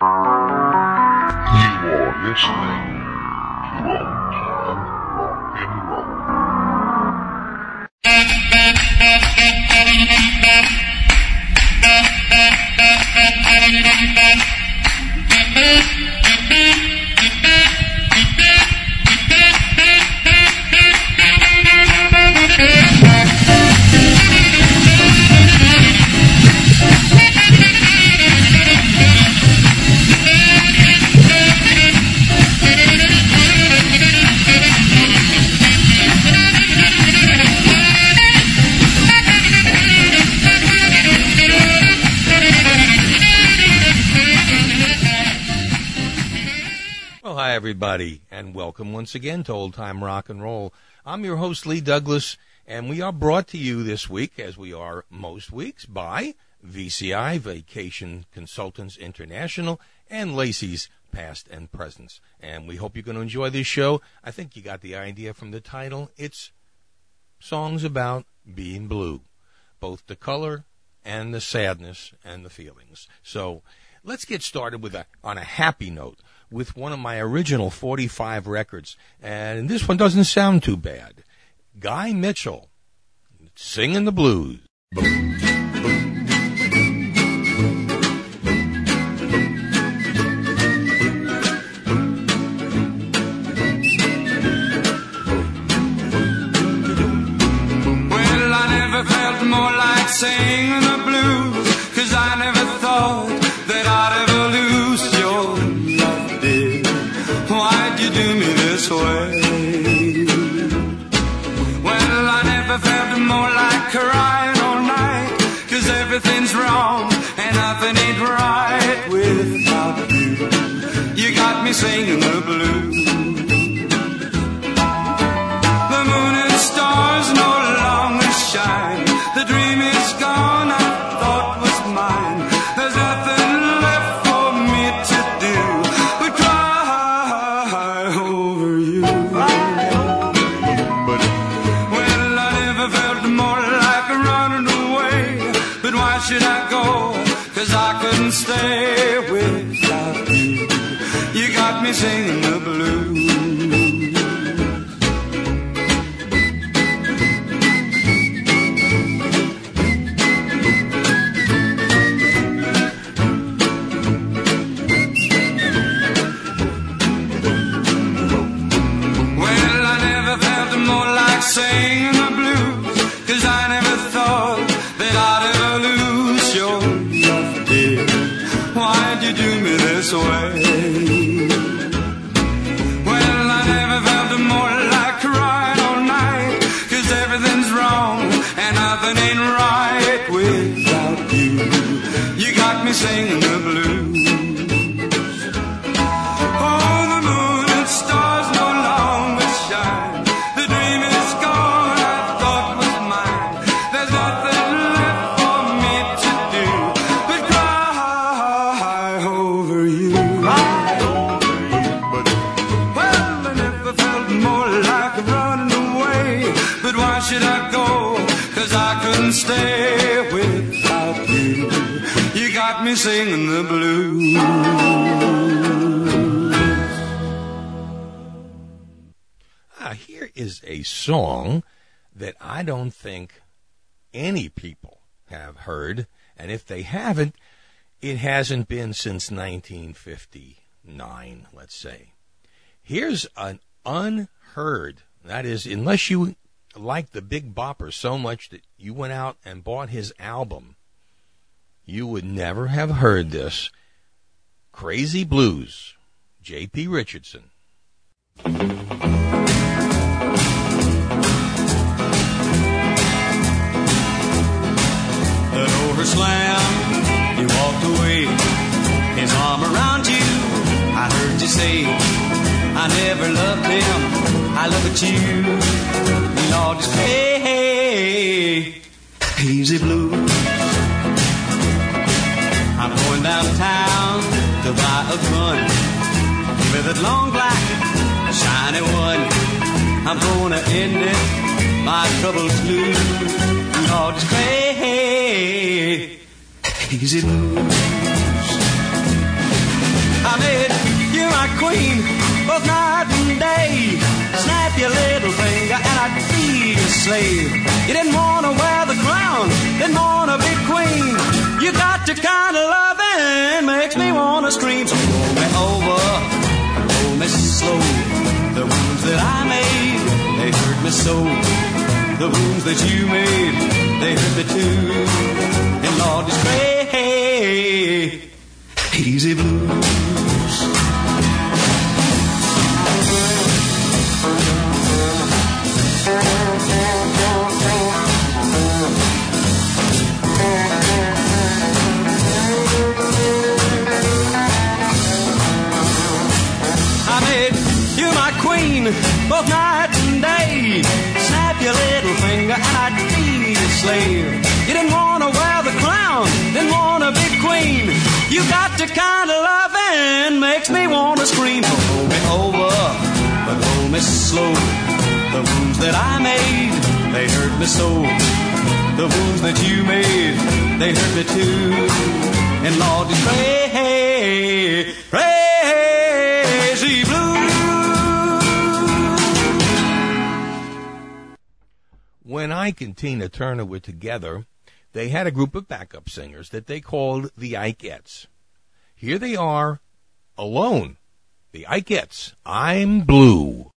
are listening to Old Time Rock and Roll. Welcome once again to Old Time Rock and Roll. I'm your host, Lee Douglas, and we are brought to you this week, as we are most weeks, by VCI, Vacation Consultants International, and Lacey's Past and Presents. And we hope you're going to enjoy this show. I think you got the idea from the title. It's songs about being blue, both the color and the sadness and the feelings. So let's get started with a on a happy note with one of my original 45 records, and this one doesn't sound too bad. Guy Mitchell singing the blues. It hasn't been since 1959, let's say. Here's an unheard, that is, unless you like the Big Bopper so much that you went out and bought his album, you would never have heard this. Crazy Blues, J.P. Richardson. Slammed, he walked away, his arm around you. I heard you say, I never loved him, I look at you. You all just hey, easy blues. I'm going downtown to buy a gun. Give me that long black, shiny one. I'm gonna end it, my troubles blue. You all just crazy, easy blues. I made you my queen, both night and day. Snap your little finger and I'd be your slave. You didn't wanna wear the crown, didn't wanna be queen. You got the kind of loving makes me wanna scream. So roll me over, roll me slow. The wounds that I made, they hurt me so. The wounds that you made, they hurt me too. And Lord, it's crazy, easy blues. My queen both night and day. Snap your little finger and I'd be your slave. You got the kind of loving makes me wanna scream. So hold me over, but hold me slow. The wounds that I made, they hurt me so. The wounds that you made, they hurt me too. And Lord, it's crazy, crazy blue. When Ike and Tina Turner were together, they had a group of backup singers that they called the Ikettes. Here they are, alone. The Ikettes. I'm blue.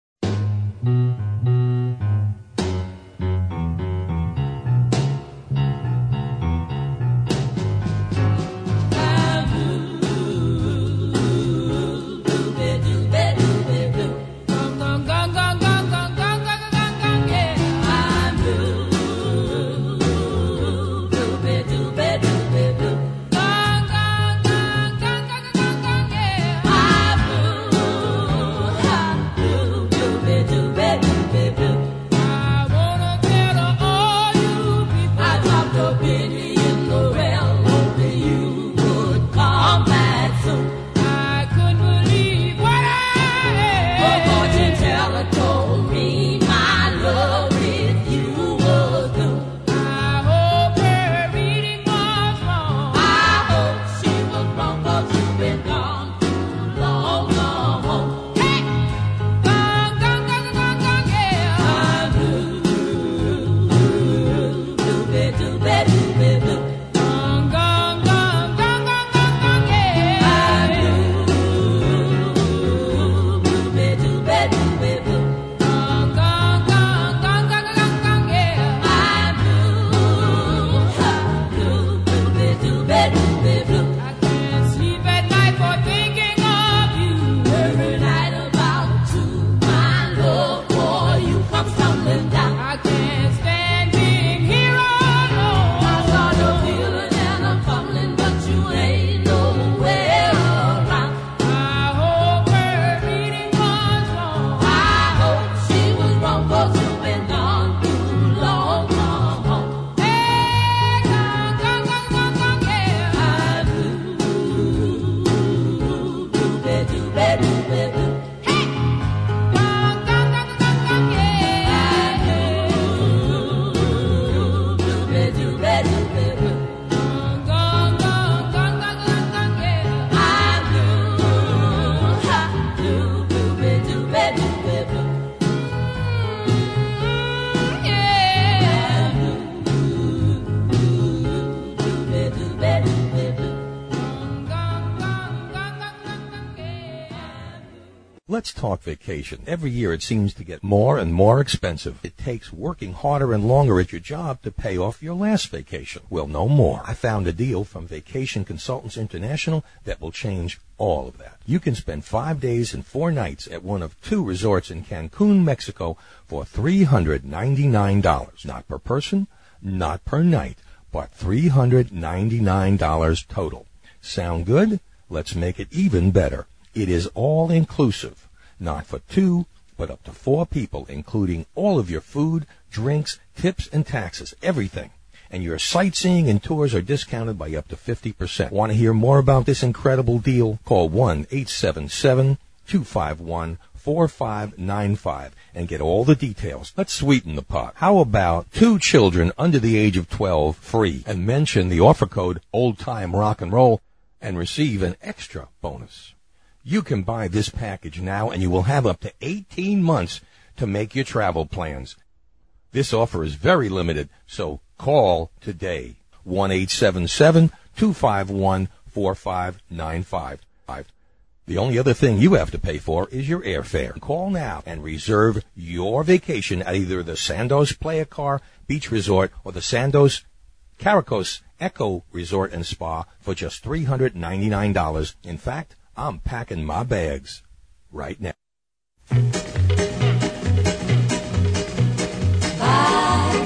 Vacation. Every year it seems to get more and more expensive. It takes working harder and longer at your job to pay off your last vacation. Well, no more. I found a deal from Vacation Consultants International that will change all of that. You can spend five days and four nights at one of two resorts in Cancun, Mexico for $399. Not per person, not per night, but $399 total. Sound good? Let's make it even better. It is all inclusive, not for two, but up to four people, including all of your food, drinks, tips, and taxes, everything. And your sightseeing and tours are discounted by up to 50%. Want to hear more about this incredible deal? Call 1-877-251-4595 and get all the details. Let's sweeten the pot. How about two children under the age of 12 free and mention the offer code old time rock and roll and receive an extra bonus. You can buy this package now and you will have up to 18 months to make your travel plans. This offer is very limited, so call today. 1-877-251-4595. The only other thing you have to pay for is your airfare. Call now and reserve your vacation at either the Sandos Playacar Beach Resort or the Sandos Caracol Eco Resort and Spa for just $399. In fact, I'm packing my bags right now. Bye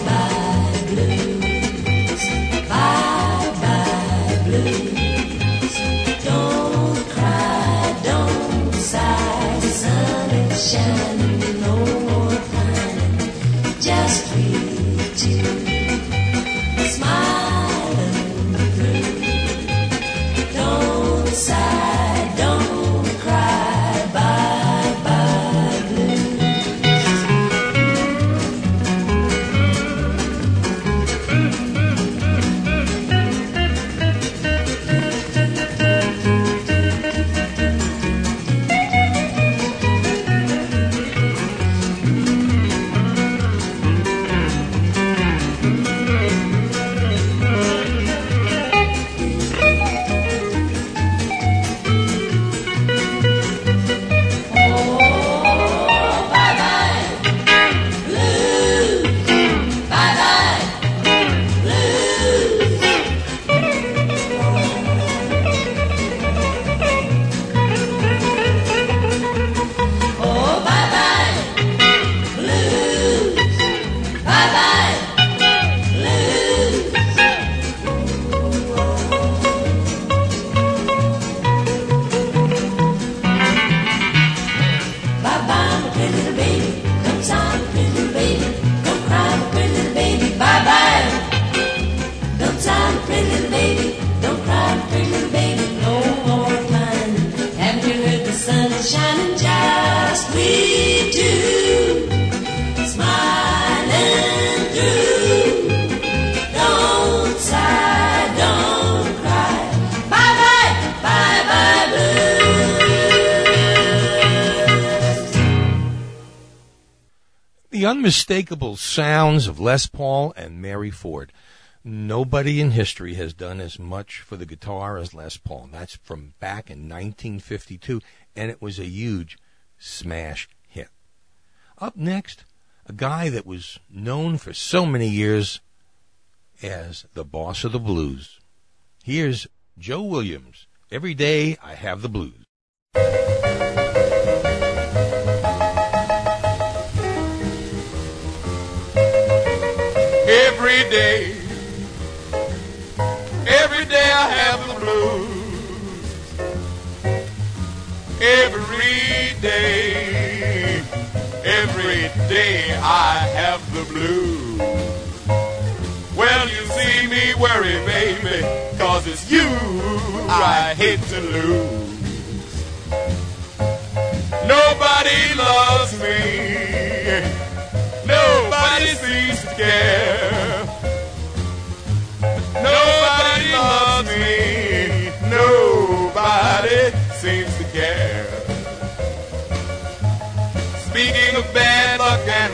bye blues. Bye bye blues. Don't cry, don't sigh. Sun is shining, no more pining. Just read to unmistakable sounds of Les Paul and Mary Ford. Nobody in history has done as much for the guitar as Les Paul. That's from back in 1952, and it was a huge smash hit. Up next, a guy that was known for so many years as the boss of the blues. Here's Joe Williams. Every day I have the blues. Day, every day I have the blues. Well, you see me worry, baby, cause it's you I hate to lose. Nobody loves me. Nobody seems to care. Nobody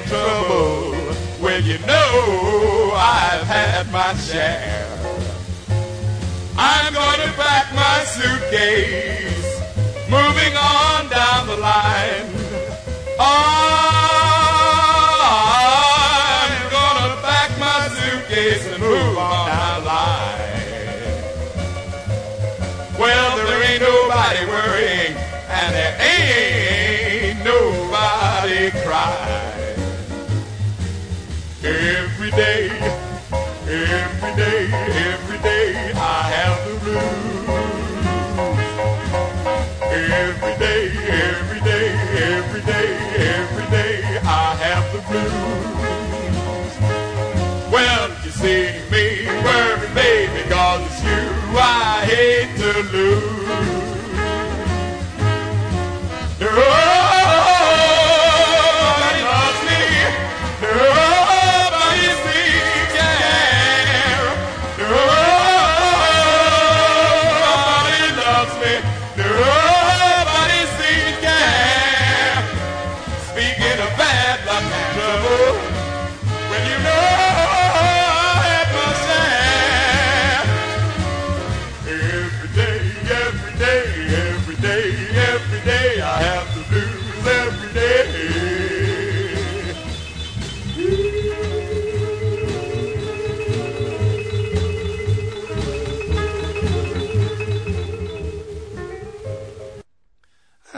trouble, well, you know I've had my share. I'm going to pack my suitcase, moving on down the line. I'm gonna pack my suitcase and move on down the line. Well, there ain't nobody worrying, and there ain't Every day, every day, every day, I have the blues. Every day, every day, every day, every day, I have the blues. Well, you see me worry, baby, cause it's you I hate to lose. Nobody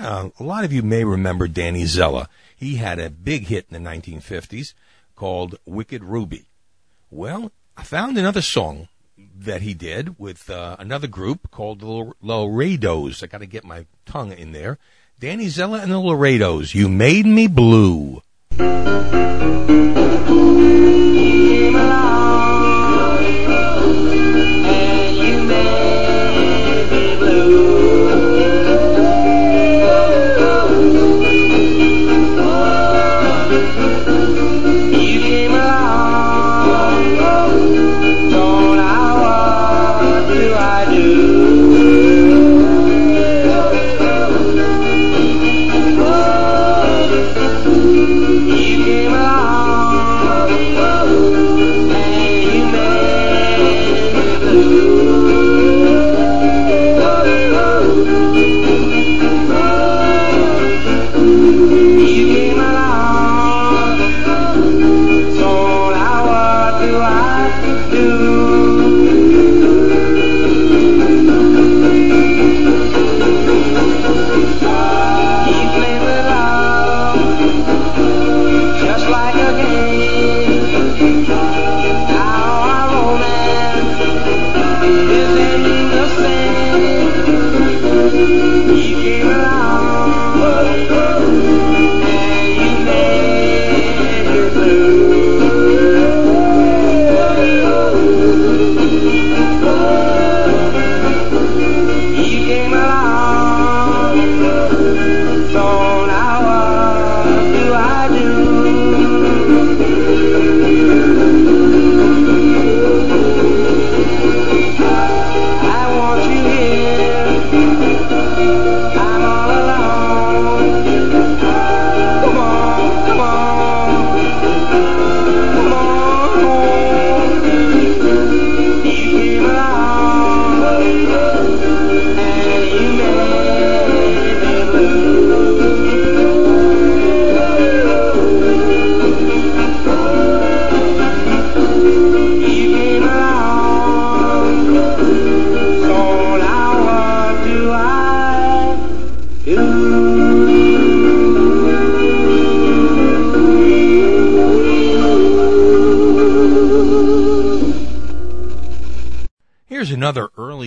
Uh, a lot of you may remember Danny Zella. He had a big hit in the 1950s called Wicked Ruby. Well, I found another song that he did with uh, another group called the Laredos. I got to get my tongue in there. Danny Zella and the Laredos. You made me blue.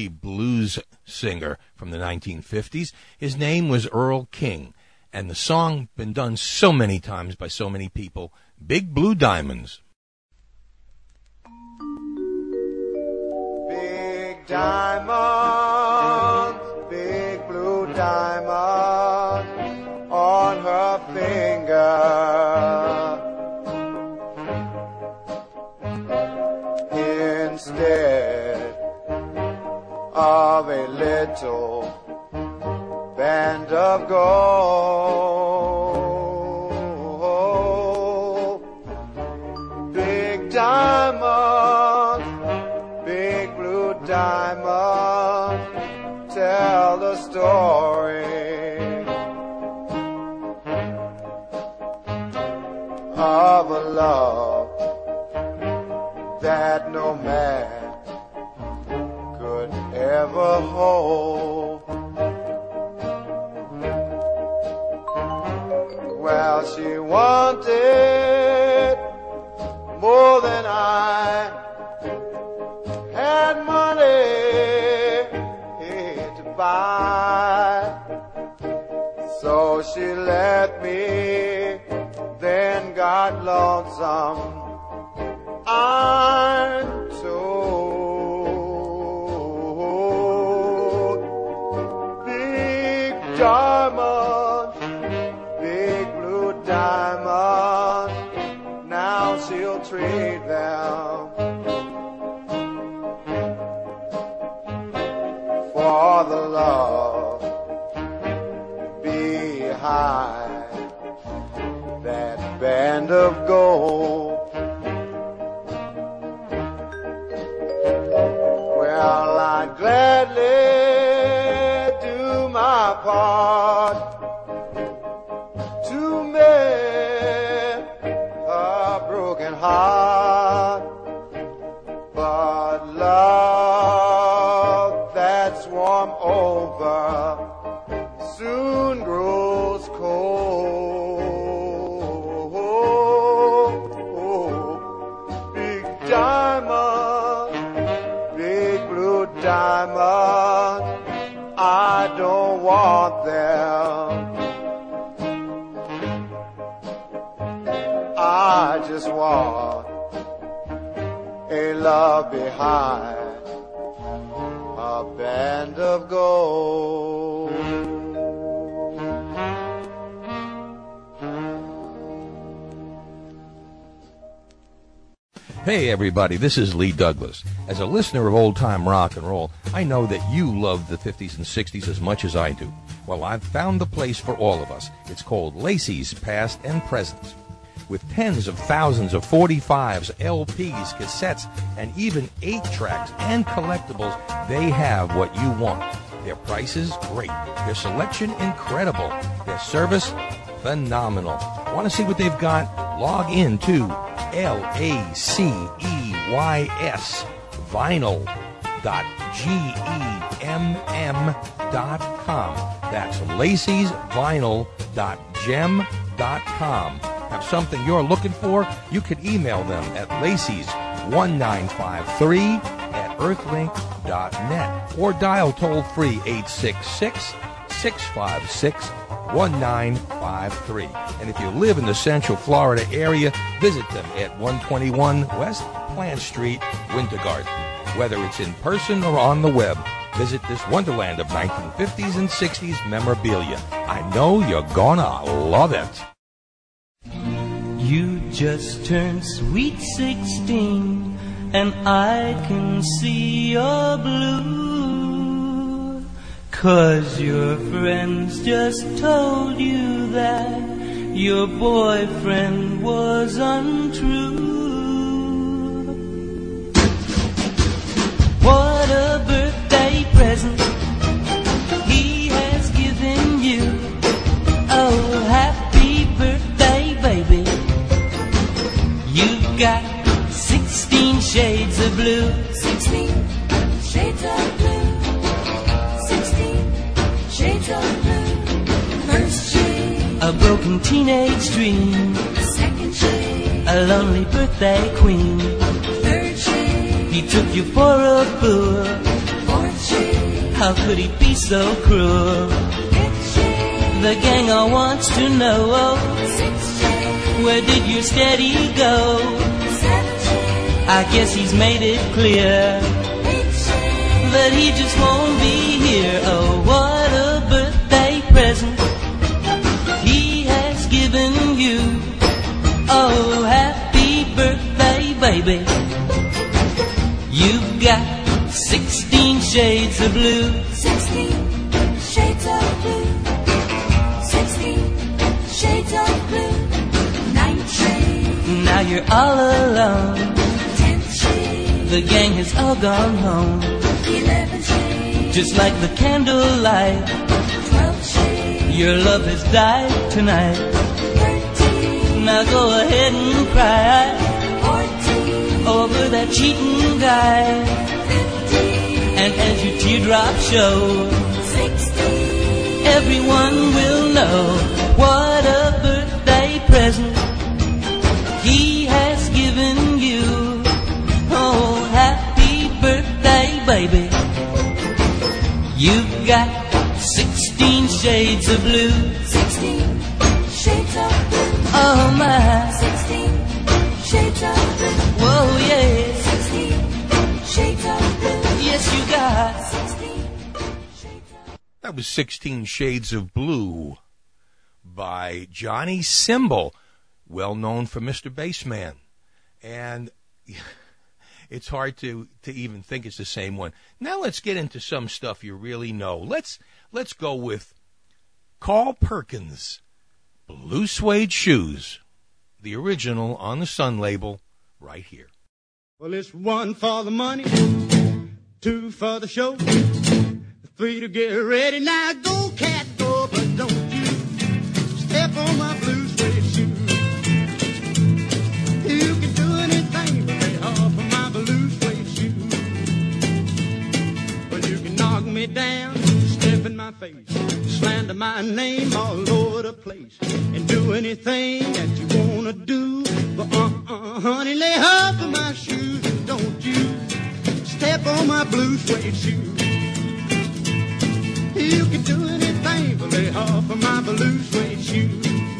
Blues singer from the 1950s. His name was Earl King, and the song been done so many times by so many people. Big Blue Diamonds. Big diamonds, big blue diamonds on her finger. Little band of gold. Big diamond, big blue diamond, tell the story of a love that no man ever hold. Well, she wanted more than I had money to buy. So she let me, then got lonesome. I'm told. Trade for the love behind that band of gold. Diamond, I don't want them. I just want a love behind Hey, everybody, this is Lee Douglas. As a listener of old time rock and roll, I know that you love the 50s and 60s as much as I do. Well, I've found the place for all of us. It's called Lacey's Past and Present. With tens of thousands of 45s, LPs, cassettes, and even 8 tracks and collectibles, they have what you want. Their prices, great. Their selection, incredible. Their service, phenomenal. Want to see what they've got? Log in to L A C E Y S vinyl dot G E M M dot com. That's Lacey's vinyl dot gem dot com. Have something you're looking for? You can email them at Lacey's 1953 at earthlink.net or dial toll free 866 656 1953. And if you live in the Central Florida area, visit them at 121 West Plant Street, Winter Garden. Whether it's in person or on the web, visit this wonderland of 1950s and 60s memorabilia. I know you're gonna love it. You just turned sweet 16 and I can see you're blue. Cause your friends just told you that your boyfriend was untrue. What a birthday present he has given you. Oh, happy birthday, baby. You've got 16 shades of blue. 16 A broken teenage dream. A lonely birthday queen. He took you for a fool. How could he be so cruel? The gang all wants to know. Where did your steady go? I guess he's made it clear that he just won't be here. Oh, present he has given you. Oh, happy birthday, baby. You've got 16 shades of blue. 16 shades of blue. 16 shades of blue. Ninth shade, Now you're all alone. The gang has all gone home. Just like the candlelight, your love has died tonight. thirteen, Now go ahead and cry fourteen, over that cheating guy. fifteen, And as your teardrops show, sixteen, everyone will know what a birthday present he has given you. Oh, happy birthday, baby. You've got 16 shades of blue. sixteen shades of blue. Oh my, Sixteen shades of blue. whoa yeah. Sixteen shades of blue. Yes, you got Sixteen That was 16 Shades of Blue by Johnny Cymbal, well known for Mr. Bassman. And it's hard to, to even think it's the same one. Now let's get into some stuff you really know. Let's, let's go with Carl Perkins, Blue Suede Shoes, the original on the Sun label, right here. Well, it's one for the money, two for the show, three to get ready. Now go, cat, slander my name all over the place and do anything that you wanna do. But uh-uh, honey, lay off of my shoes and don't you step on my blue suede shoes. You can do anything but lay off of my blue suede shoes.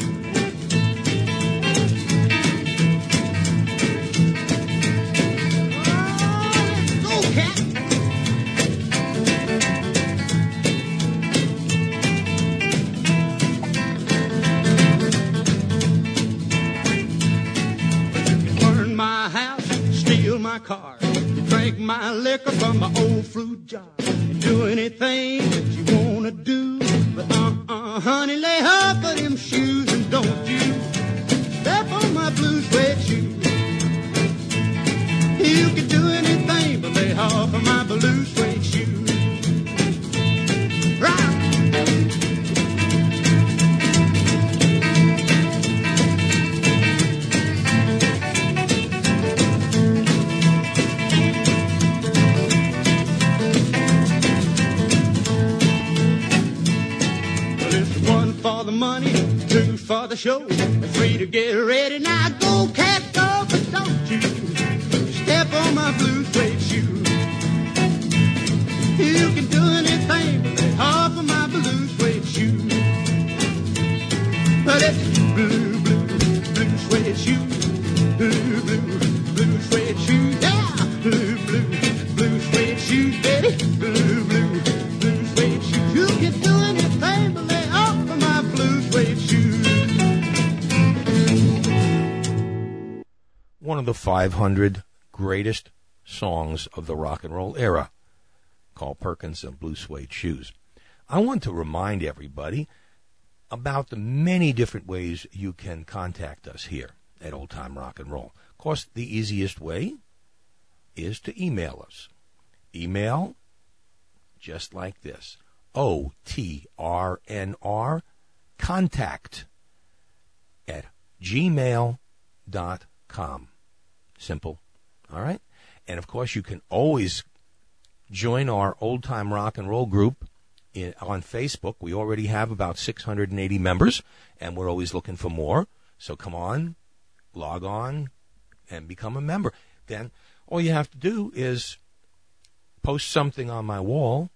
500 greatest songs of the rock and roll era. Carl Perkins and Blue Suede Shoes. I want to remind everybody about the many different ways you can contact us here at Old Time Rock and Roll. Of course, the easiest way is to email us. Email just like this O T R N R contact at gmail.com. Simple. All right? And of course, you can always join our old time rock and roll group in, on Facebook. We already have about 680 members, and we're always looking for more. So come on, log on, and become a member. Then all you have to do is post something on my wall.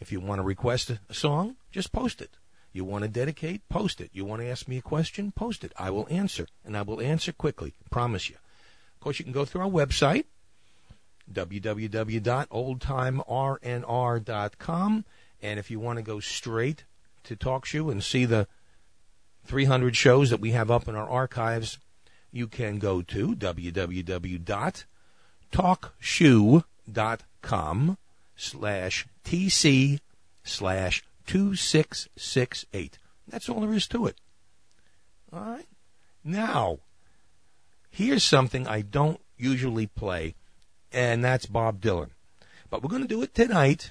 If you want to request a, a song, just post it. You want to dedicate, post it. You want to ask me a question, post it. I will answer, and I will answer quickly. Promise you. Of course, you can go through our website, www.oldtimernr.com. And if you want to go straight to TalkShoe and see the 300 shows that we have up in our archives, you can go to www.talkshoe.com slash tc slash 2668. That's all there is to it. All right? Now, here's something I don't usually play, and that's Bob Dylan. But we're going to do it tonight,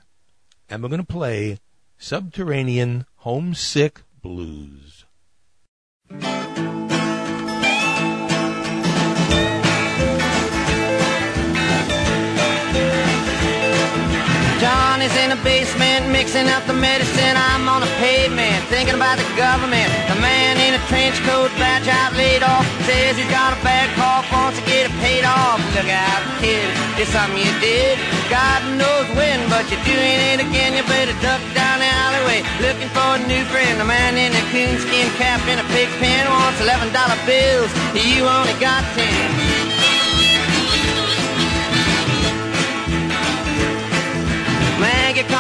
and we're going to play Subterranean Homesick Blues. Johnny's in the basement mixing up the medicine. I'm on the pavement thinking about the government. The man in a trench coat, badge out, laid off, says he's got a bad cough, wants to get it paid off. Look out, kid, it's something you did. God knows when, but you're doing it again. You better duck down the alleyway looking for a new friend. The man in a coonskin cap and a pig pen wants eleven dollar bills. You only got ten.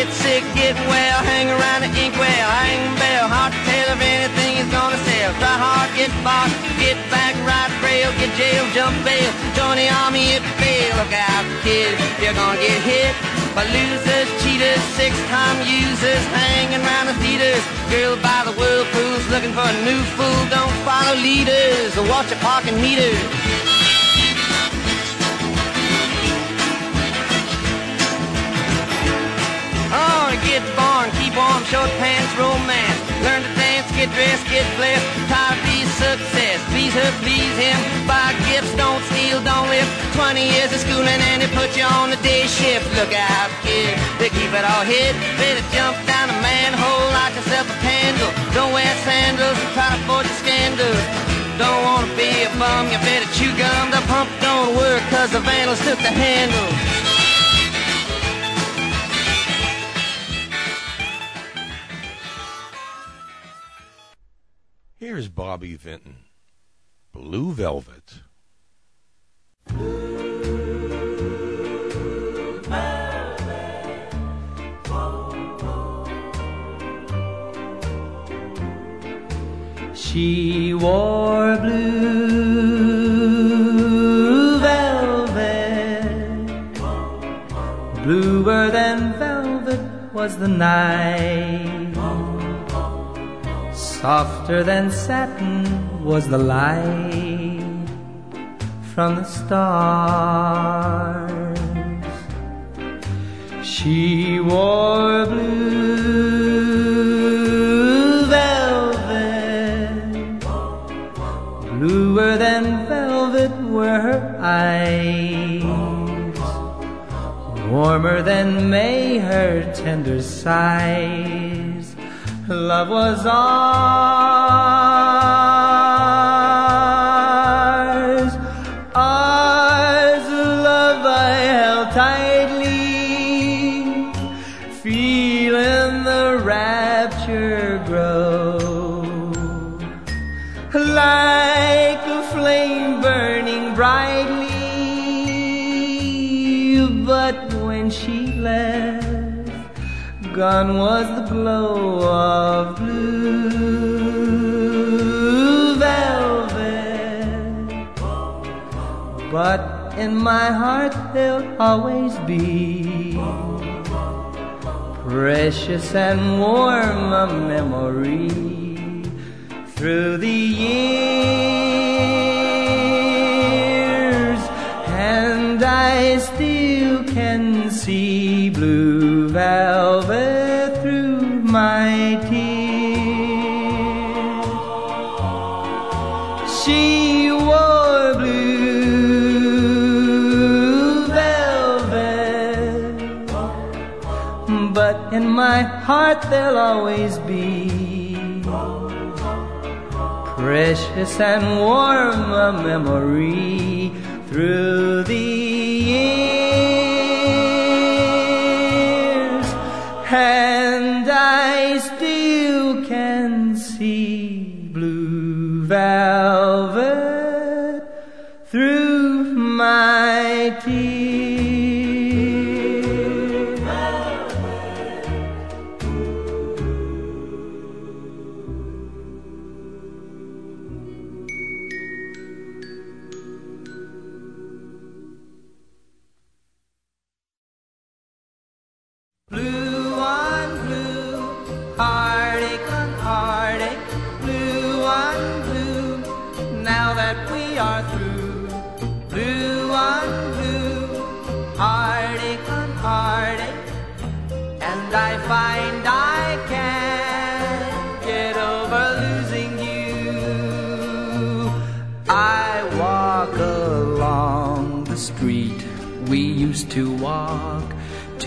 Get sick, get well, hang around the inkwell, hang bell, hard to tell if anything is gonna sell. Try hard, get bought, get back, ride rail, get jail, jump bail, join the army if you fail. Look out, kid, you're gonna get hit. By losers, cheaters, six-time users, hanging around the theaters. Girl by the whirlpools, looking for a new fool. Don't follow leaders or watch your parking meters. Oh, get born, keep warm, short pants, romance. Learn to dance, get dressed, get blessed. Tired of these success. Please her, please him. Buy gifts, don't steal, don't live. 20 years of schooling and they put you on the day shift. Look out, kid, they keep it all hid. Better jump down a manhole, light yourself a candle. Don't wear sandals, and try to forge a scandal. Don't wanna be a bum, you better chew gum. The pump don't work cause the vandals took the handle. Bobby Vinton, Blue Velvet. She wore blue velvet. Bluer than velvet was the night. Softer than satin was the light from the stars. She wore blue velvet. Bluer than velvet were her eyes. Warmer than May her tender sighs. Love was ours. Gone was the glow of blue velvet. But in my heart there'll always be precious and warm a memory through the years, and I still can see blue velvet through my tears. She wore blue velvet, but in my heart there'll always be precious and warm a memory through the years, and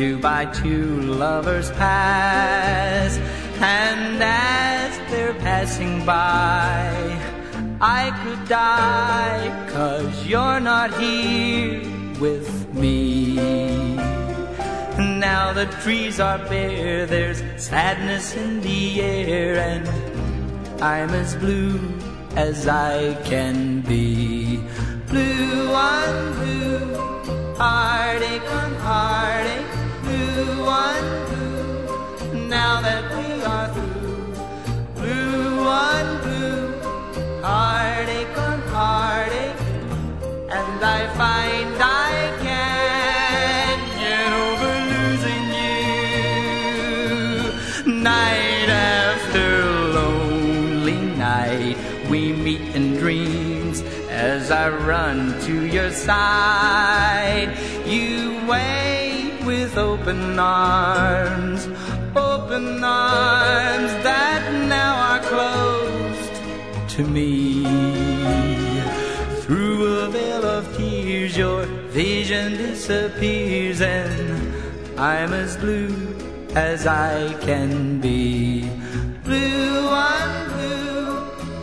two by two lovers pass and as they're passing by I could die cause you're not here with me. Now the trees are bare there's sadness in the air and I'm as blue as I can be. Blue on blue heartache on heartache one blue, now that we are through. Blue one blue, heartache on heartache, and I find I can't get over losing you. Night after lonely night, we meet in dreams as I run to your side. You wait with open arms, open arms that now are closed to me. Through a veil of tears, your vision disappears, and I'm as blue as I can be. Blue on blue,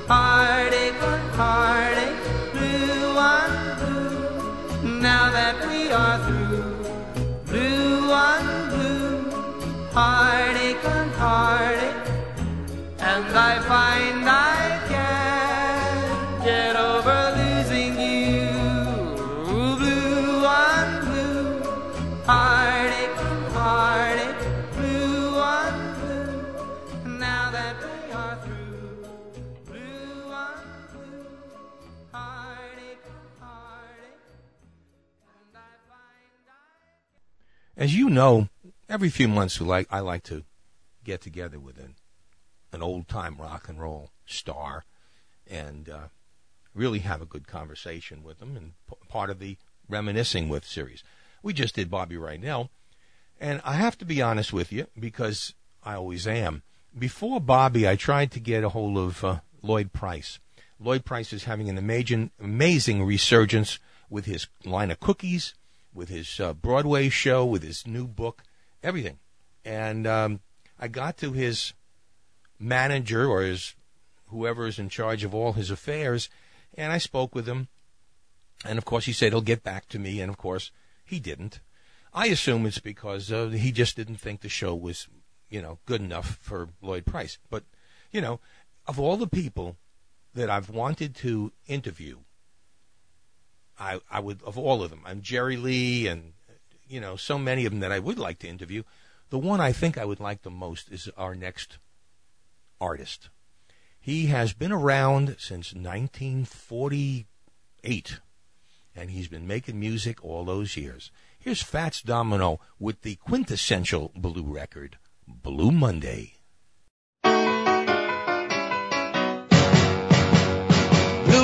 heartache on heartache, blue on blue. Now that we are through, heartache on heartache, and I find I can't get over losing you. Blue on blue, heartache on heartache, blue on blue. Now that we are through, blue on blue, heartache on heartache, and I find I As you know, every few months like I like to get together with an an old time rock and roll star and uh, really have a good conversation with them and p- part of the reminiscing with series. We just did Bobby Rydell, and I have to be honest with you because I always am. Before Bobby, I tried to get a hold of uh, Lloyd Price. Lloyd Price is having an amazing, amazing resurgence with his line of cookies, with his uh, Broadway show, with his new book, everything. And um, I got to his manager or his whoever is in charge of all his affairs, and I spoke with him. And of course, he said he'll get back to me, and of course, he didn't. I assume it's because uh, he just didn't think the show was, you know, good enough for Lloyd Price. But, you know, of all the people that I've wanted to interview, I, I would, of all of them, I'm Jerry Lee and, you know, so many of them that I would like to interview. The one I think I would like the most is our next artist. He has been around since 1948, and he's been making music all those years. Here's Fats Domino with the quintessential blue record, Blue Monday. Blue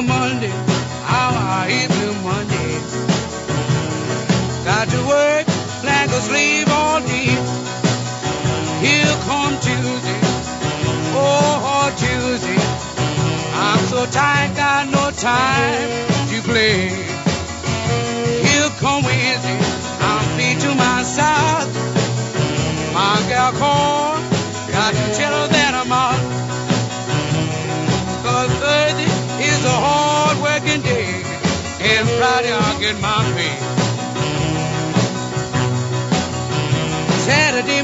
Monday, all day. Here come Tuesday, oh, oh Tuesday. I'm so tired, got no time to play. Here come Wednesday, I'm to. My got to tell her that I'm out. Cause Thursday is a hard working day, and Friday I'll get my pay. Saturday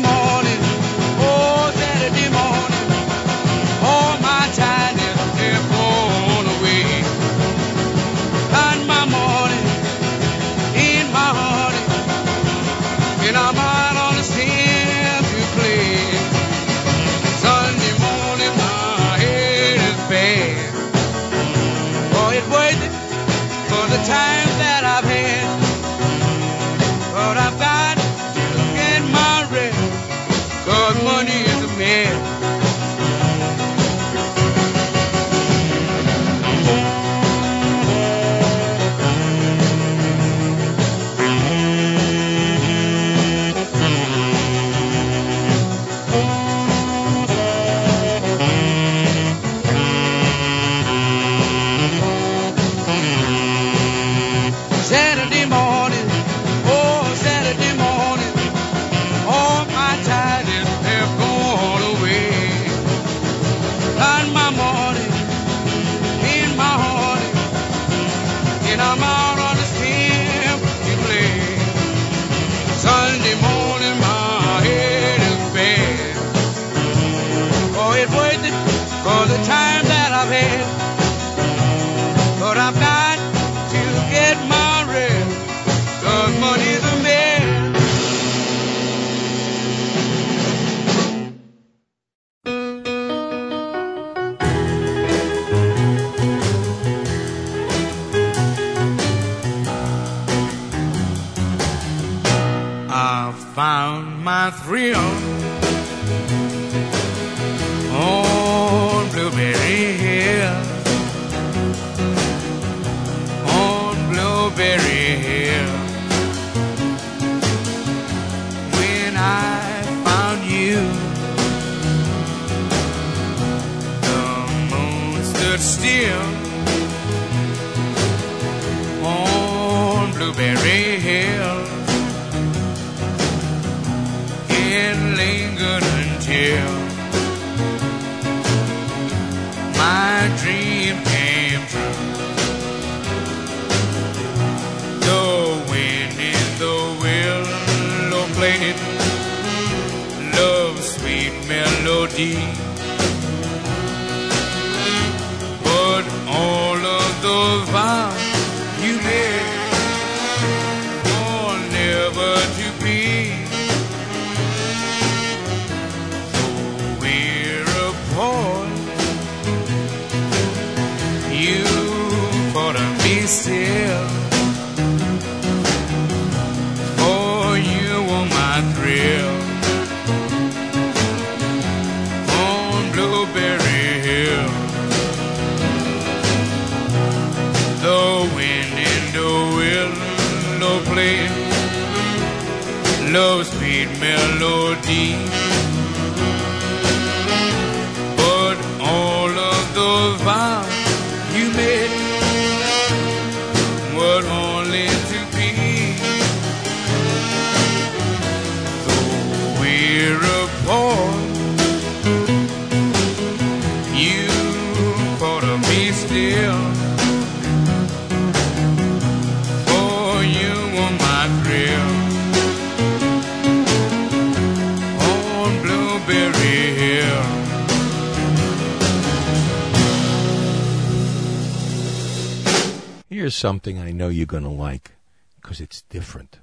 is something I know you're going to like because it's different.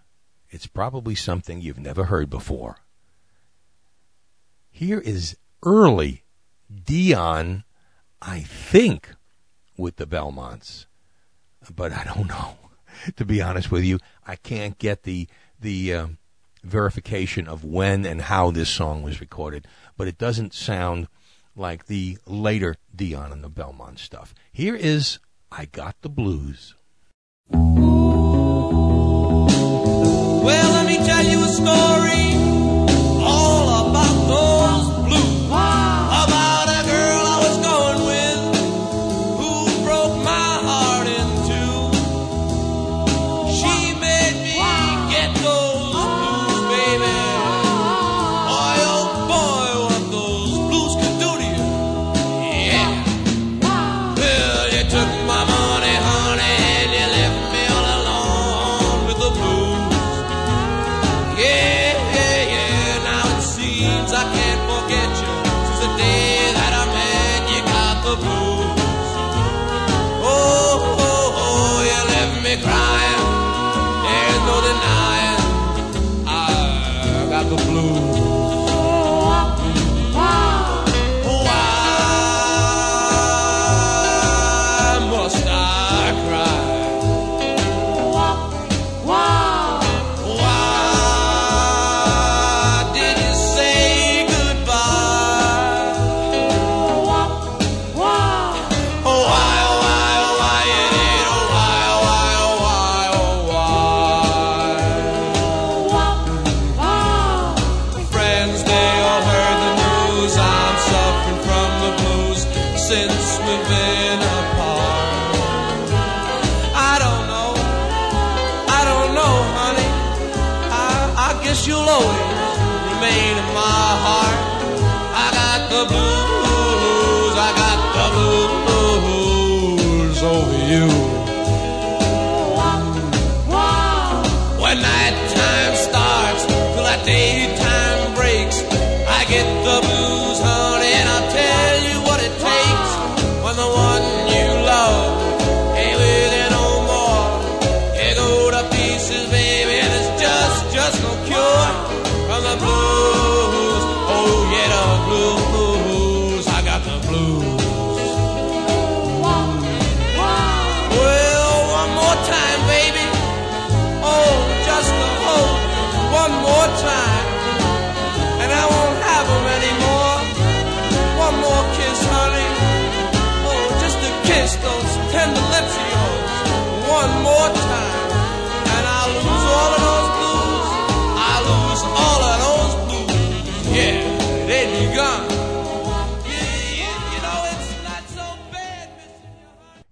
It's probably something you've never heard before. Here is early Dion, I think, with the Belmonts, but I don't know. to be honest with you, I can't get the the uh, verification of when and how this song was recorded, but it doesn't sound like the later Dion and the Belmont stuff. Here is I Got the Blues. Well, let me tell you a story. the blues.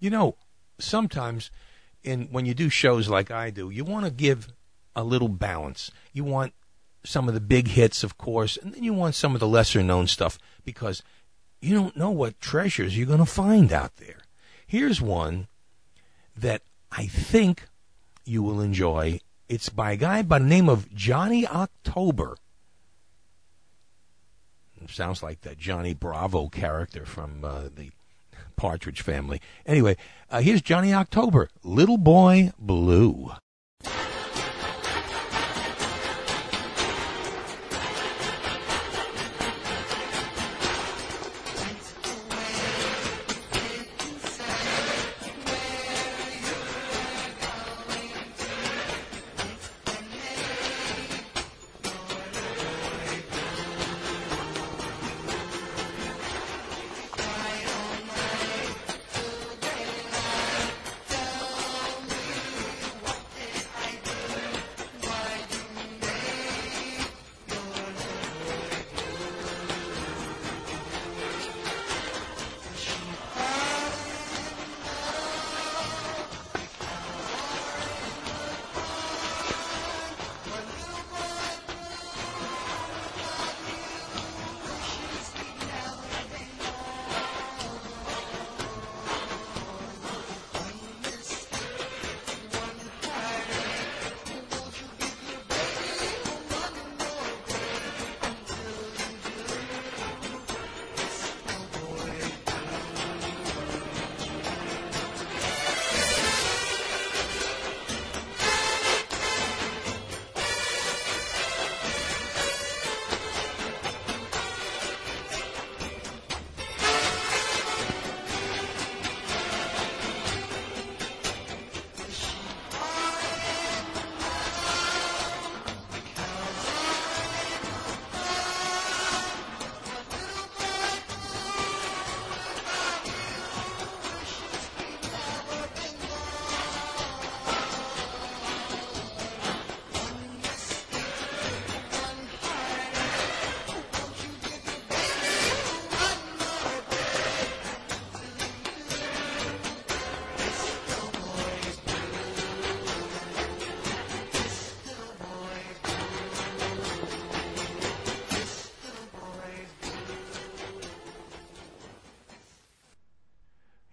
You know, sometimes in when you do shows like I do, you want to give a little balance. You want some of the big hits, of course, and then you want some of the lesser known stuff because you don't know what treasures you're going to find out there. Here's one that I think you will enjoy. It's by a guy by the name of Johnny October. Sounds like that Johnny Bravo character from uh, the Partridge family. Anyway, uh, here's Johnny October, Little Boy Blue.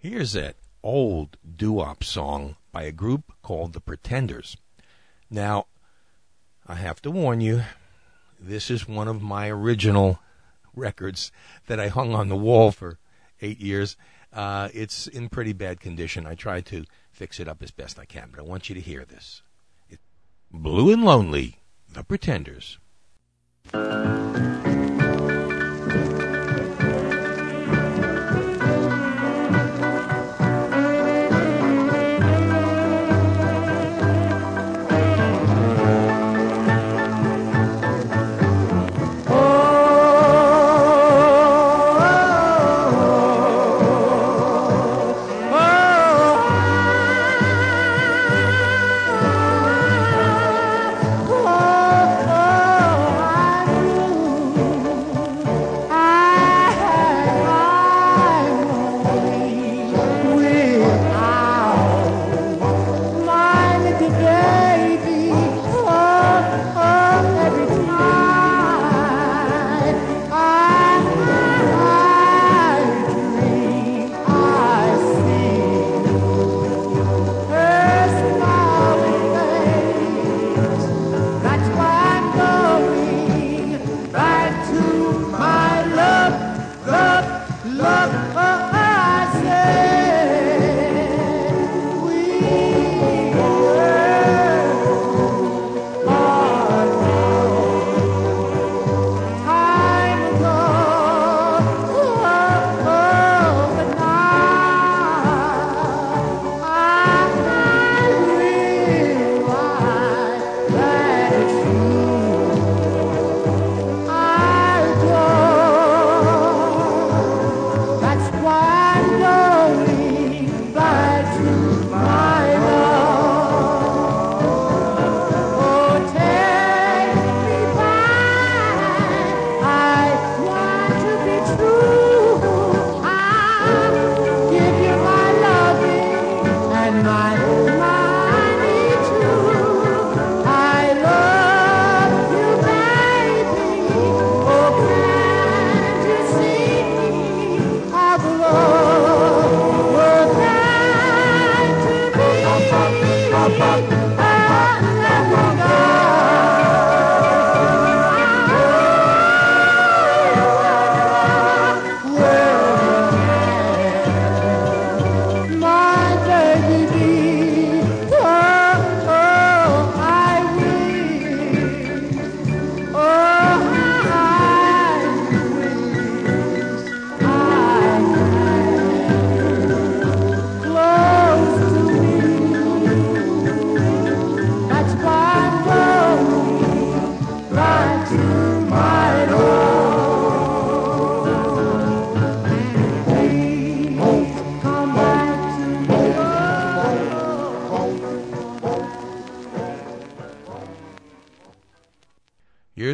Here's that old doo-wop song by a group called the Pretenders. Now, I have to warn you, this is one of my original records that I hung on the wall for eight years. Uh, it's in pretty bad condition. I tried to fix it up as best I can, but I want you to hear this. It, Blue and Lonely, The Pretenders.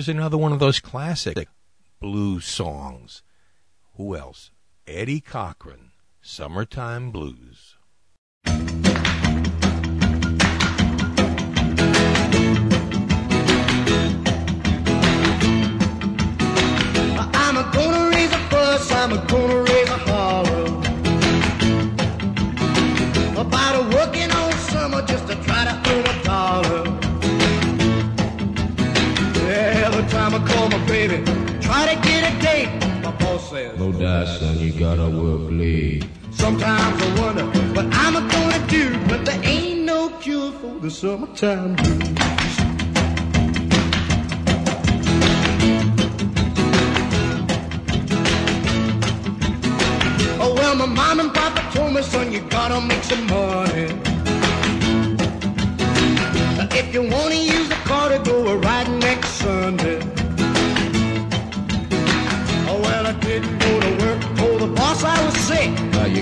Here's another one of those classic blues songs. Who else? Eddie Cochran, Summertime Blues. I'm gonna raise a fuss, I'm gonna says. No doubt, son, you gotta work late. Sometimes I wonder what I'm gonna do, but there ain't no cure for the summertime blues. Oh well, my mom and papa told me, son, you gotta make some money. If you wanna use the car to go a ride next Sunday.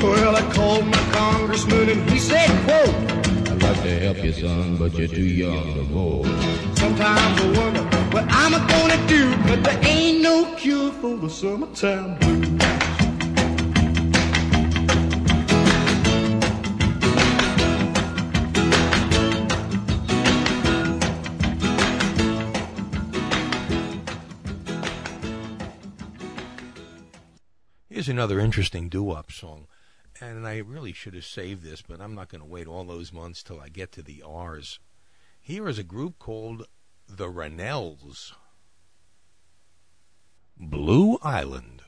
Well, I called my congressman and he said, quote, I'd like to help you, son, but you're too young to vote. Sometimes I wonder what I'm gonna do, but there ain't no cure for the summertime blues. Here's another interesting doo-wop song. And I really should have saved this, but I'm not going to wait all those months till I get to the R's. Here is a group called the Rennells. Blue Island.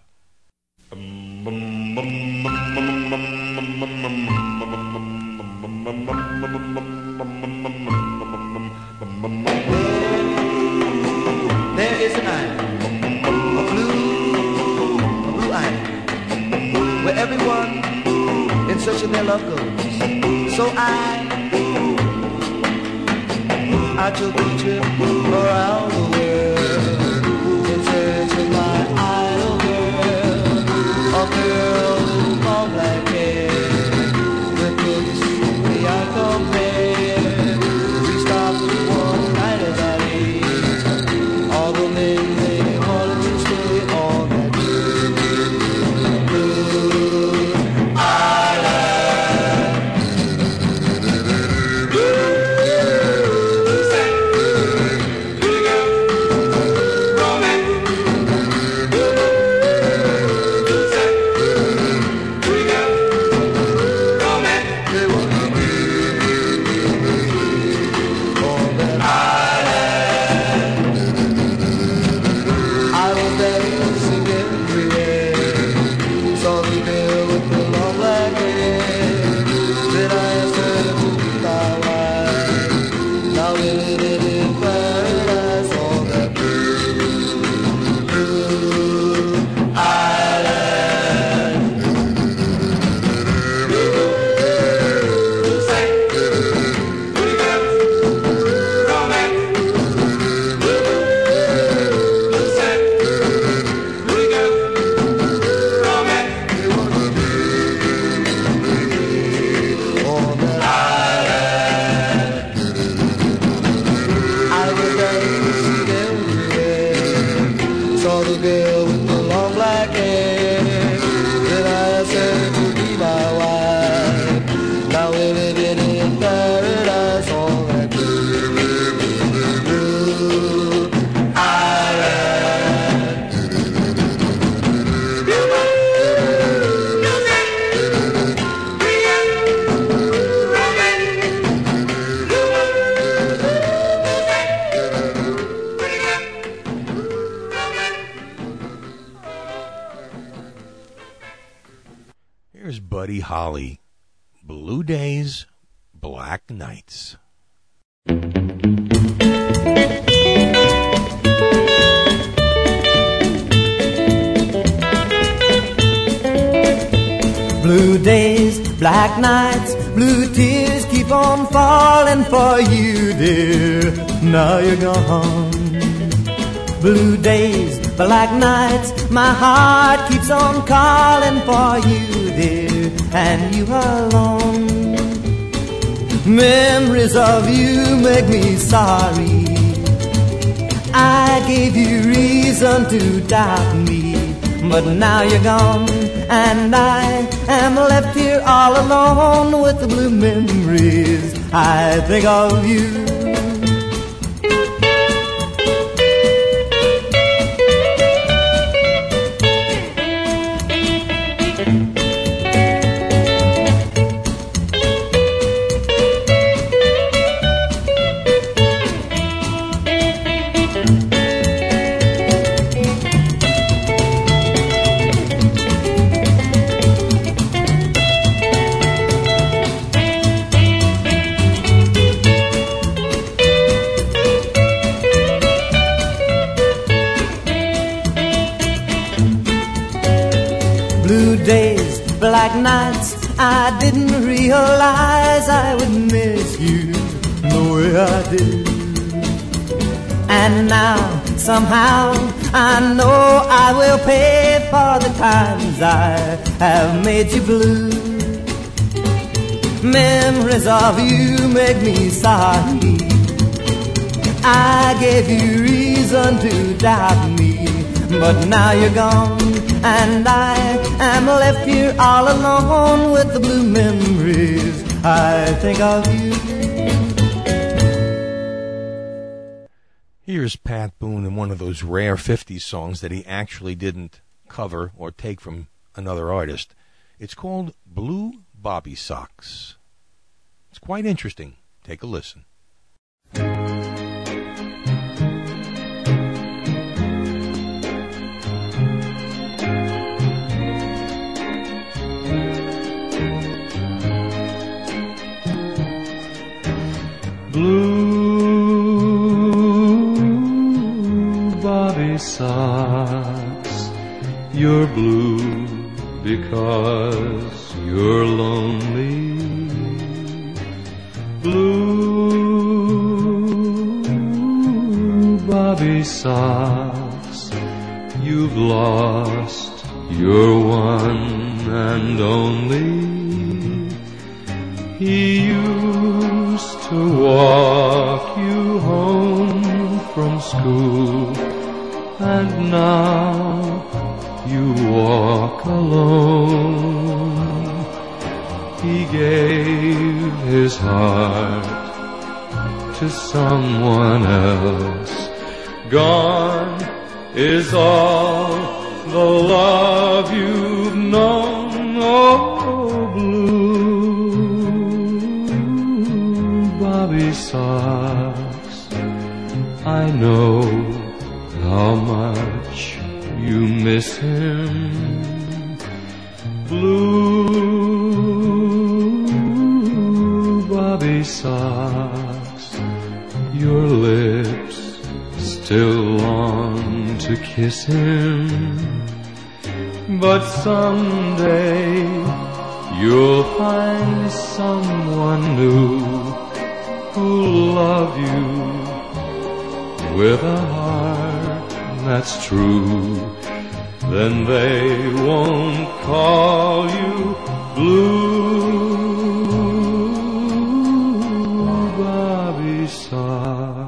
In search of their love goes. So I, I took a trip around the world Blue Days, Black Nights. Blue days, black nights, blue tears keep on falling for you, dear. Now you're gone. Blue days, black nights, my heart keeps on calling for you, dear and you are alone. Memories of you make me sorry. I gave you reason to doubt me, but now you're gone, and I am left here all alone with the blue memories. I think of you. Somehow, I know I will pay for the times I have made you blue. Memories of you make me sorry. I gave you reason to doubt me, but now you're gone, and I am left here all alone with the blue memories. I think of you. Here's Pat Boone in one of those rare 50s songs that he actually didn't cover or take from another artist. It's called Blue Bobby Socks. It's quite interesting. Take a listen. Socks, you're blue because you're lonely. Blue Bobby socks, you've lost your one and only. He used to walk you home from school, and now you walk alone. He gave his heart to someone else. Gone is all the love you've known. Oh, blue Bobby socks. I know much you miss him. Blue Bobby socks. Your lips still long to kiss him. But someday you'll find someone new who'll love you with a heart that's true. Then they won't call you blue Bobby socks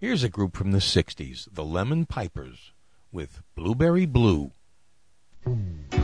Here's a group from the 60s, the Lemon Pipers, with Blueberry Blue. Up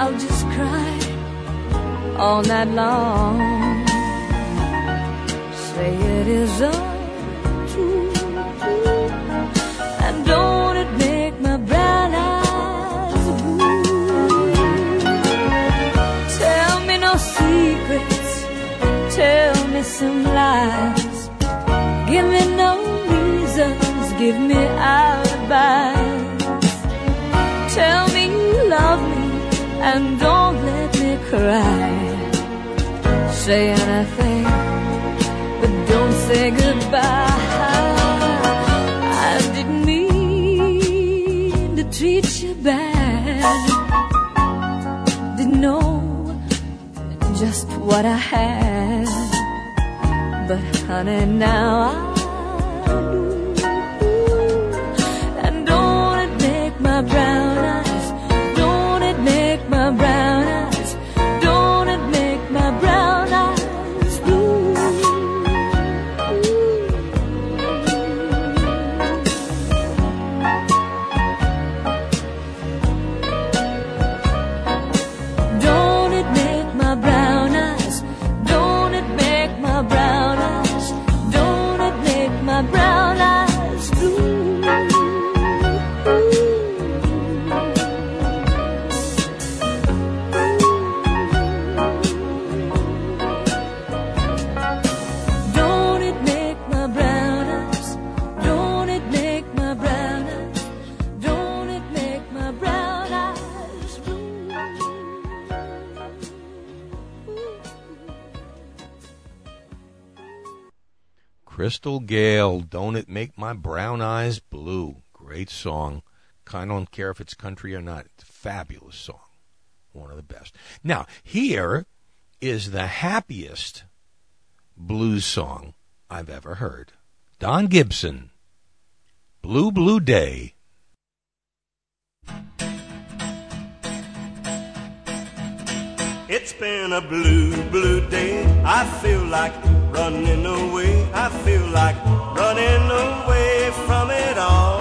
I'll just cry all night long. Say it is untrue. And don't it make my brown eyes blue? Tell me no secrets. Tell me some lies. Give me no reasons. Give me alibis. Tell and don't let me cry. Say anything, but don't say goodbye. I didn't mean to treat you bad. Didn't know just what I had. But honey, now I Crystal Gayle, Don't It Make My Brown Eyes Blue. Great song. I don't care if it's country or not. It's a fabulous song. One of the best. Now, here is the happiest blues song I've ever heard. Don Gibson, Blue Blue Day. It's been a blue, blue day. I feel like running away. I feel like running away from it all.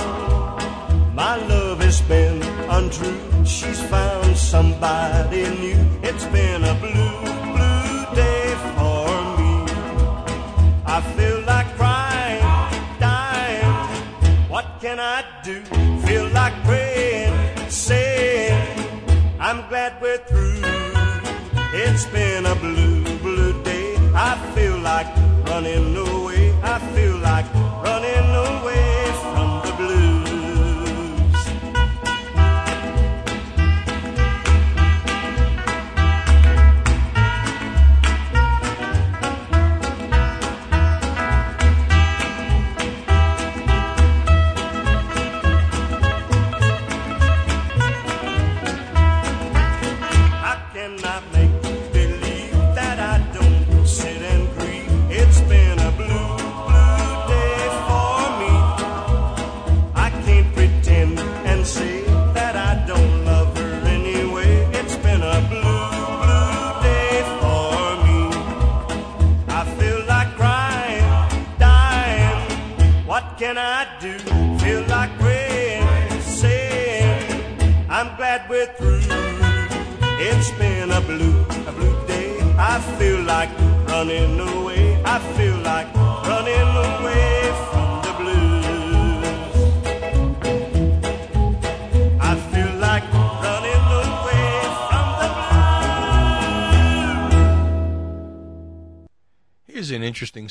My love has been untrue. She's found somebody new. It's been a blue,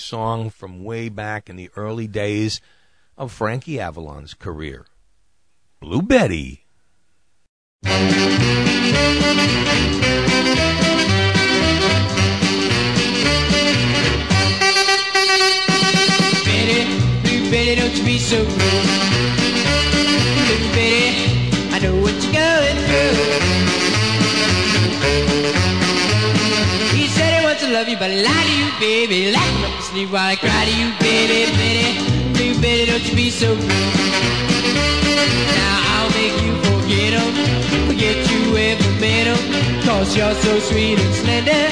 song from way back in the early days of Frankie Avalon's career Blue Betty. Betty, blue Betty, don't you be so blue. But I lie to you, baby. Up to sleep while I cry to you, baby, Betty. Blue Betty, don't you be so blue. Now I'll make you forget him, forget you ever met him. Cause you're so sweet and slender.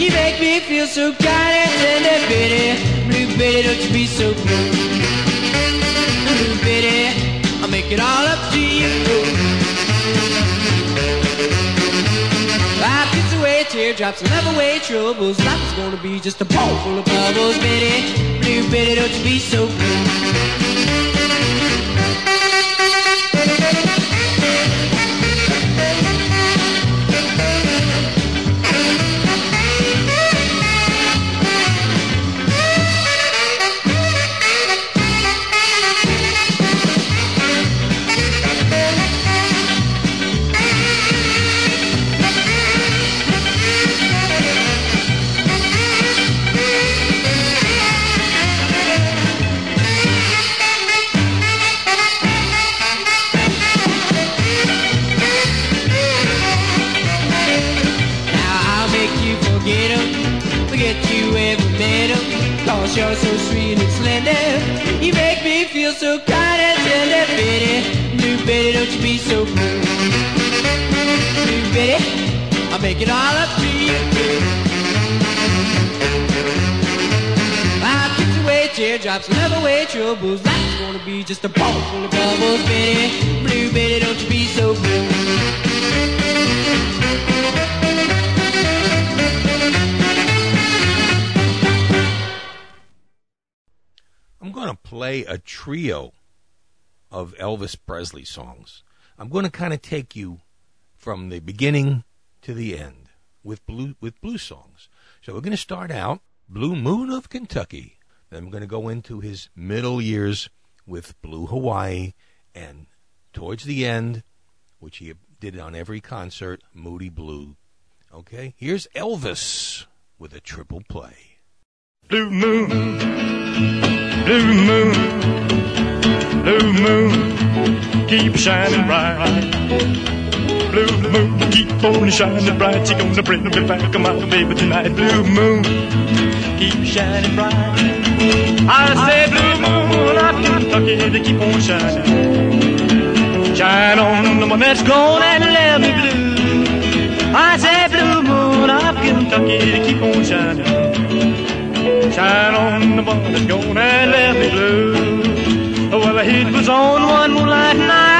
You make me feel so kind and tender, Betty. Blue Betty, don't you be so blue. Blue Betty, I'll make it all up to you. Teardrops, love away troubles. Life is gonna be just a bowl full of bubbles, Betty. Blue Betty, don't you be so blue. Presley songs. I'm going to kind of take you from the beginning to the end with blue with blues songs. So we're going to start out Blue Moon of Kentucky. Then we're going to go into his middle years with Blue Hawaii and towards the end, which he did on every concert, Moody Blue. Okay? Here's Elvis with a triple play. Blue moon, blue moon, blue moon, keep shining bright. Blue moon, keep on shining bright. You're gonna bring me back, my baby, tonight. Blue moon, keep shining bright. I say, blue moon of Kentucky, they keep on shining. Shine on the one that's gone and let me blue. I say, blue moon of Kentucky, they keep on shining. Shine on the one that's gone and left me blue. Well, the heat was on one moonlight night,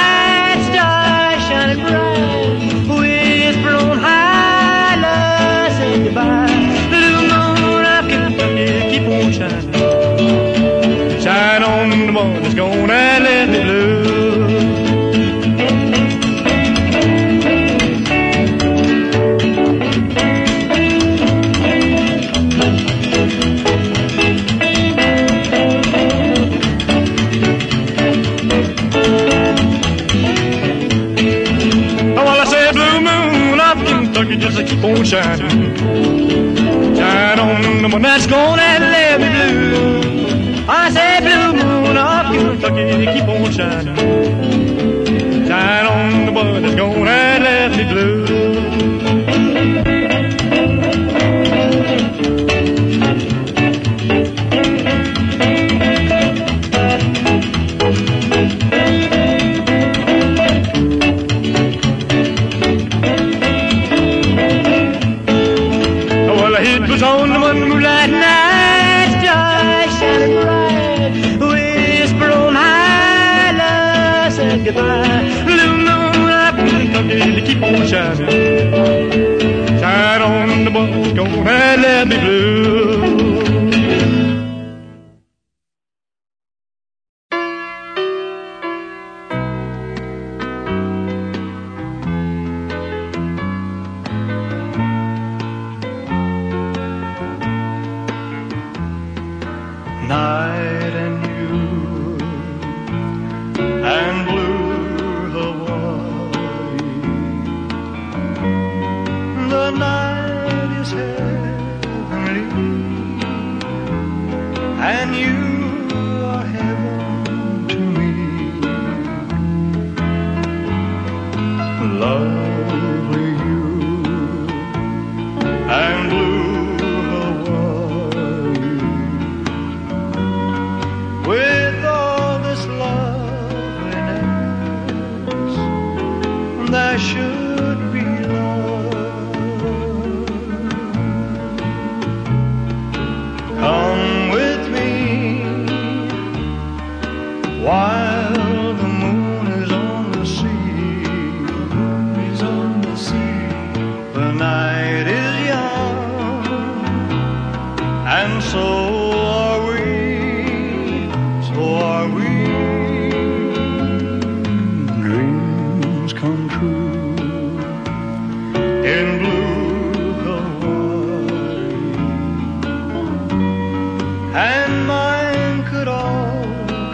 and mine could all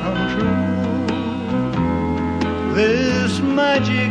come true. This magic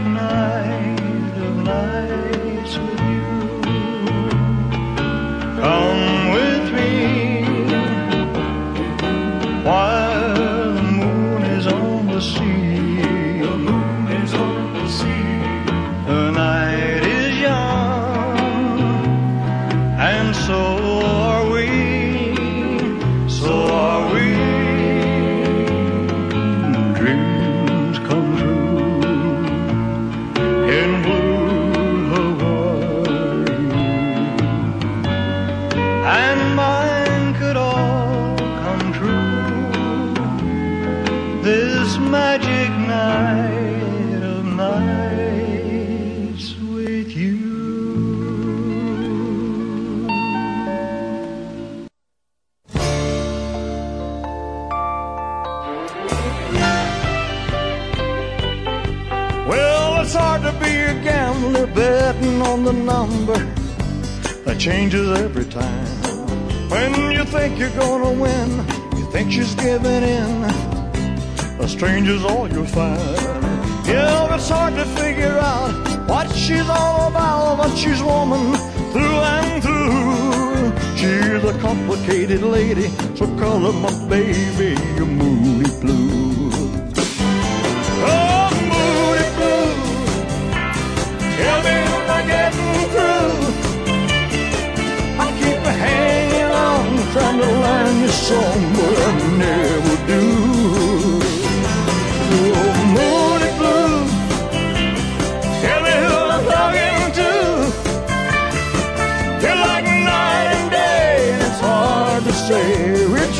changes every time. When you think you're gonna win, you think she's giving in. A stranger's all you'll find. Yeah, it's hard to figure out what she's all about, but she's woman through and through. She's a complicated lady, so call her my baby, a moody blue. Oh, moody blue, tell me am I getting through? I never do. Oh, I'm like night and day, and it's hard to say which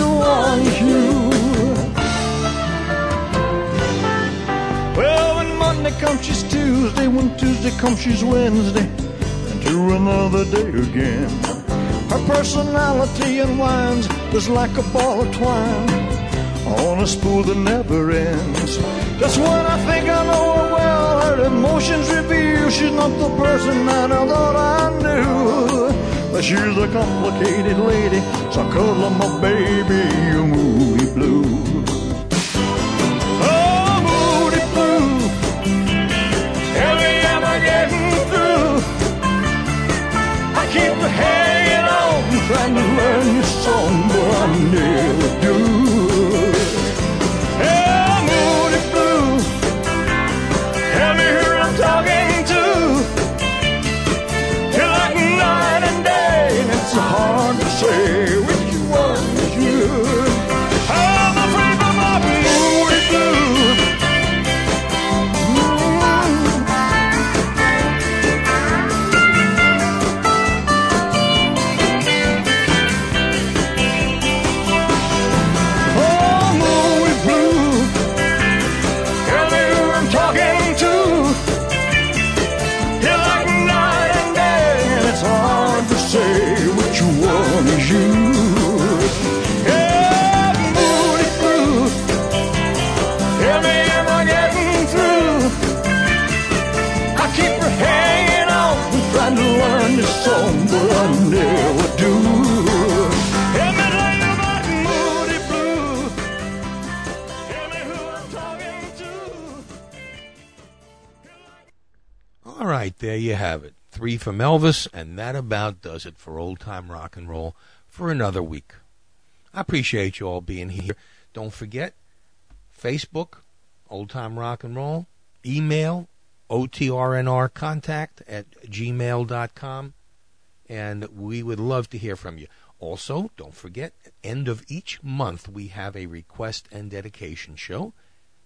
you. Well, when Monday comes, she's Tuesday. When Tuesday comes, she's Wednesday. And to another day again. Her personality unwinds just like a ball of twine on a spool that never ends. Just when I think I know her well, her emotions reveal she's not the person that I thought I knew. But she's a complicated lady, so her my baby, a movie blue. There you have it. Three from Elvis, and that about does it for old time rock and roll for another week. I appreciate you all being here. Don't forget Facebook, Old Time Rock and Roll, email, OTRNR contact at gmail.com, and we would love to hear from you. Also, don't forget, end of each month, we have a request and dedication show.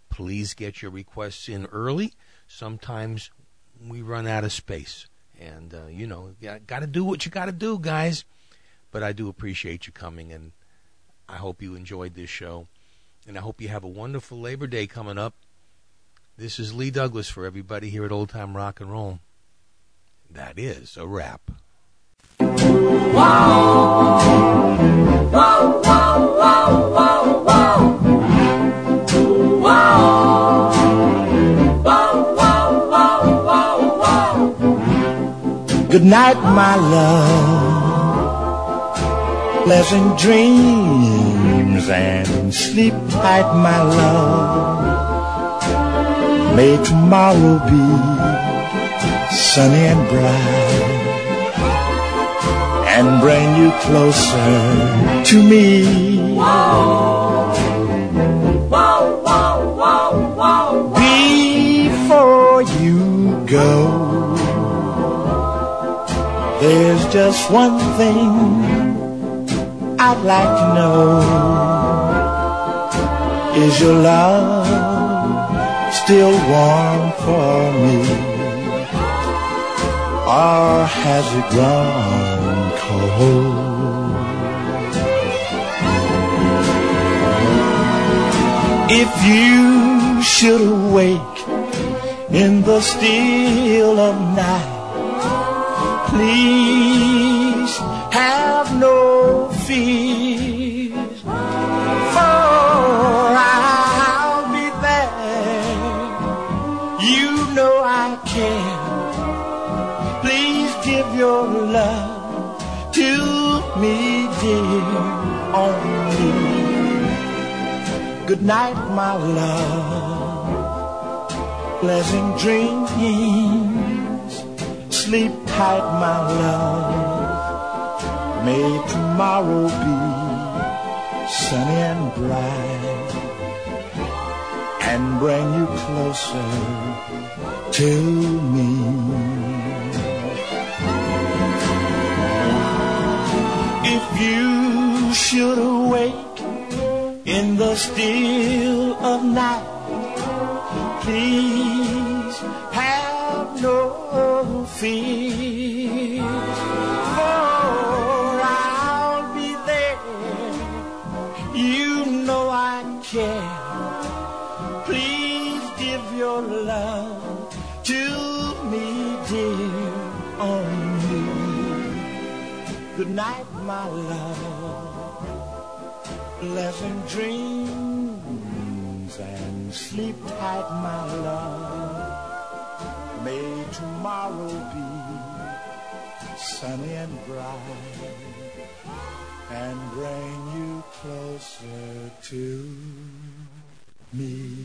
Please get your requests in early. Sometimes we run out of space. And, uh, you know, got to do what you got to do, guys. But I do appreciate you coming, and I hope you enjoyed this show. And I hope you have a wonderful Labor Day coming up. This is Lee Douglas for everybody here at Old Time Rock and Roll. That is a wrap. Good night, my love. Pleasant dreams and sleep tight, my love. May tomorrow be sunny and bright and bring you closer to me. Before you go. There's just one thing I'd like to know. Is your love still warm for me? Or has it grown cold? If you should awake in the still of night please have no fears, for I'll be there. You know I care. Please give your love to me, dear, only. Good night, my love. Pleasant dreams sleep tight, my love. May tomorrow be sunny and bright and bring you closer to me. If you should awake in the still of night, please my love. May tomorrow be sunny and bright and bring you closer to me.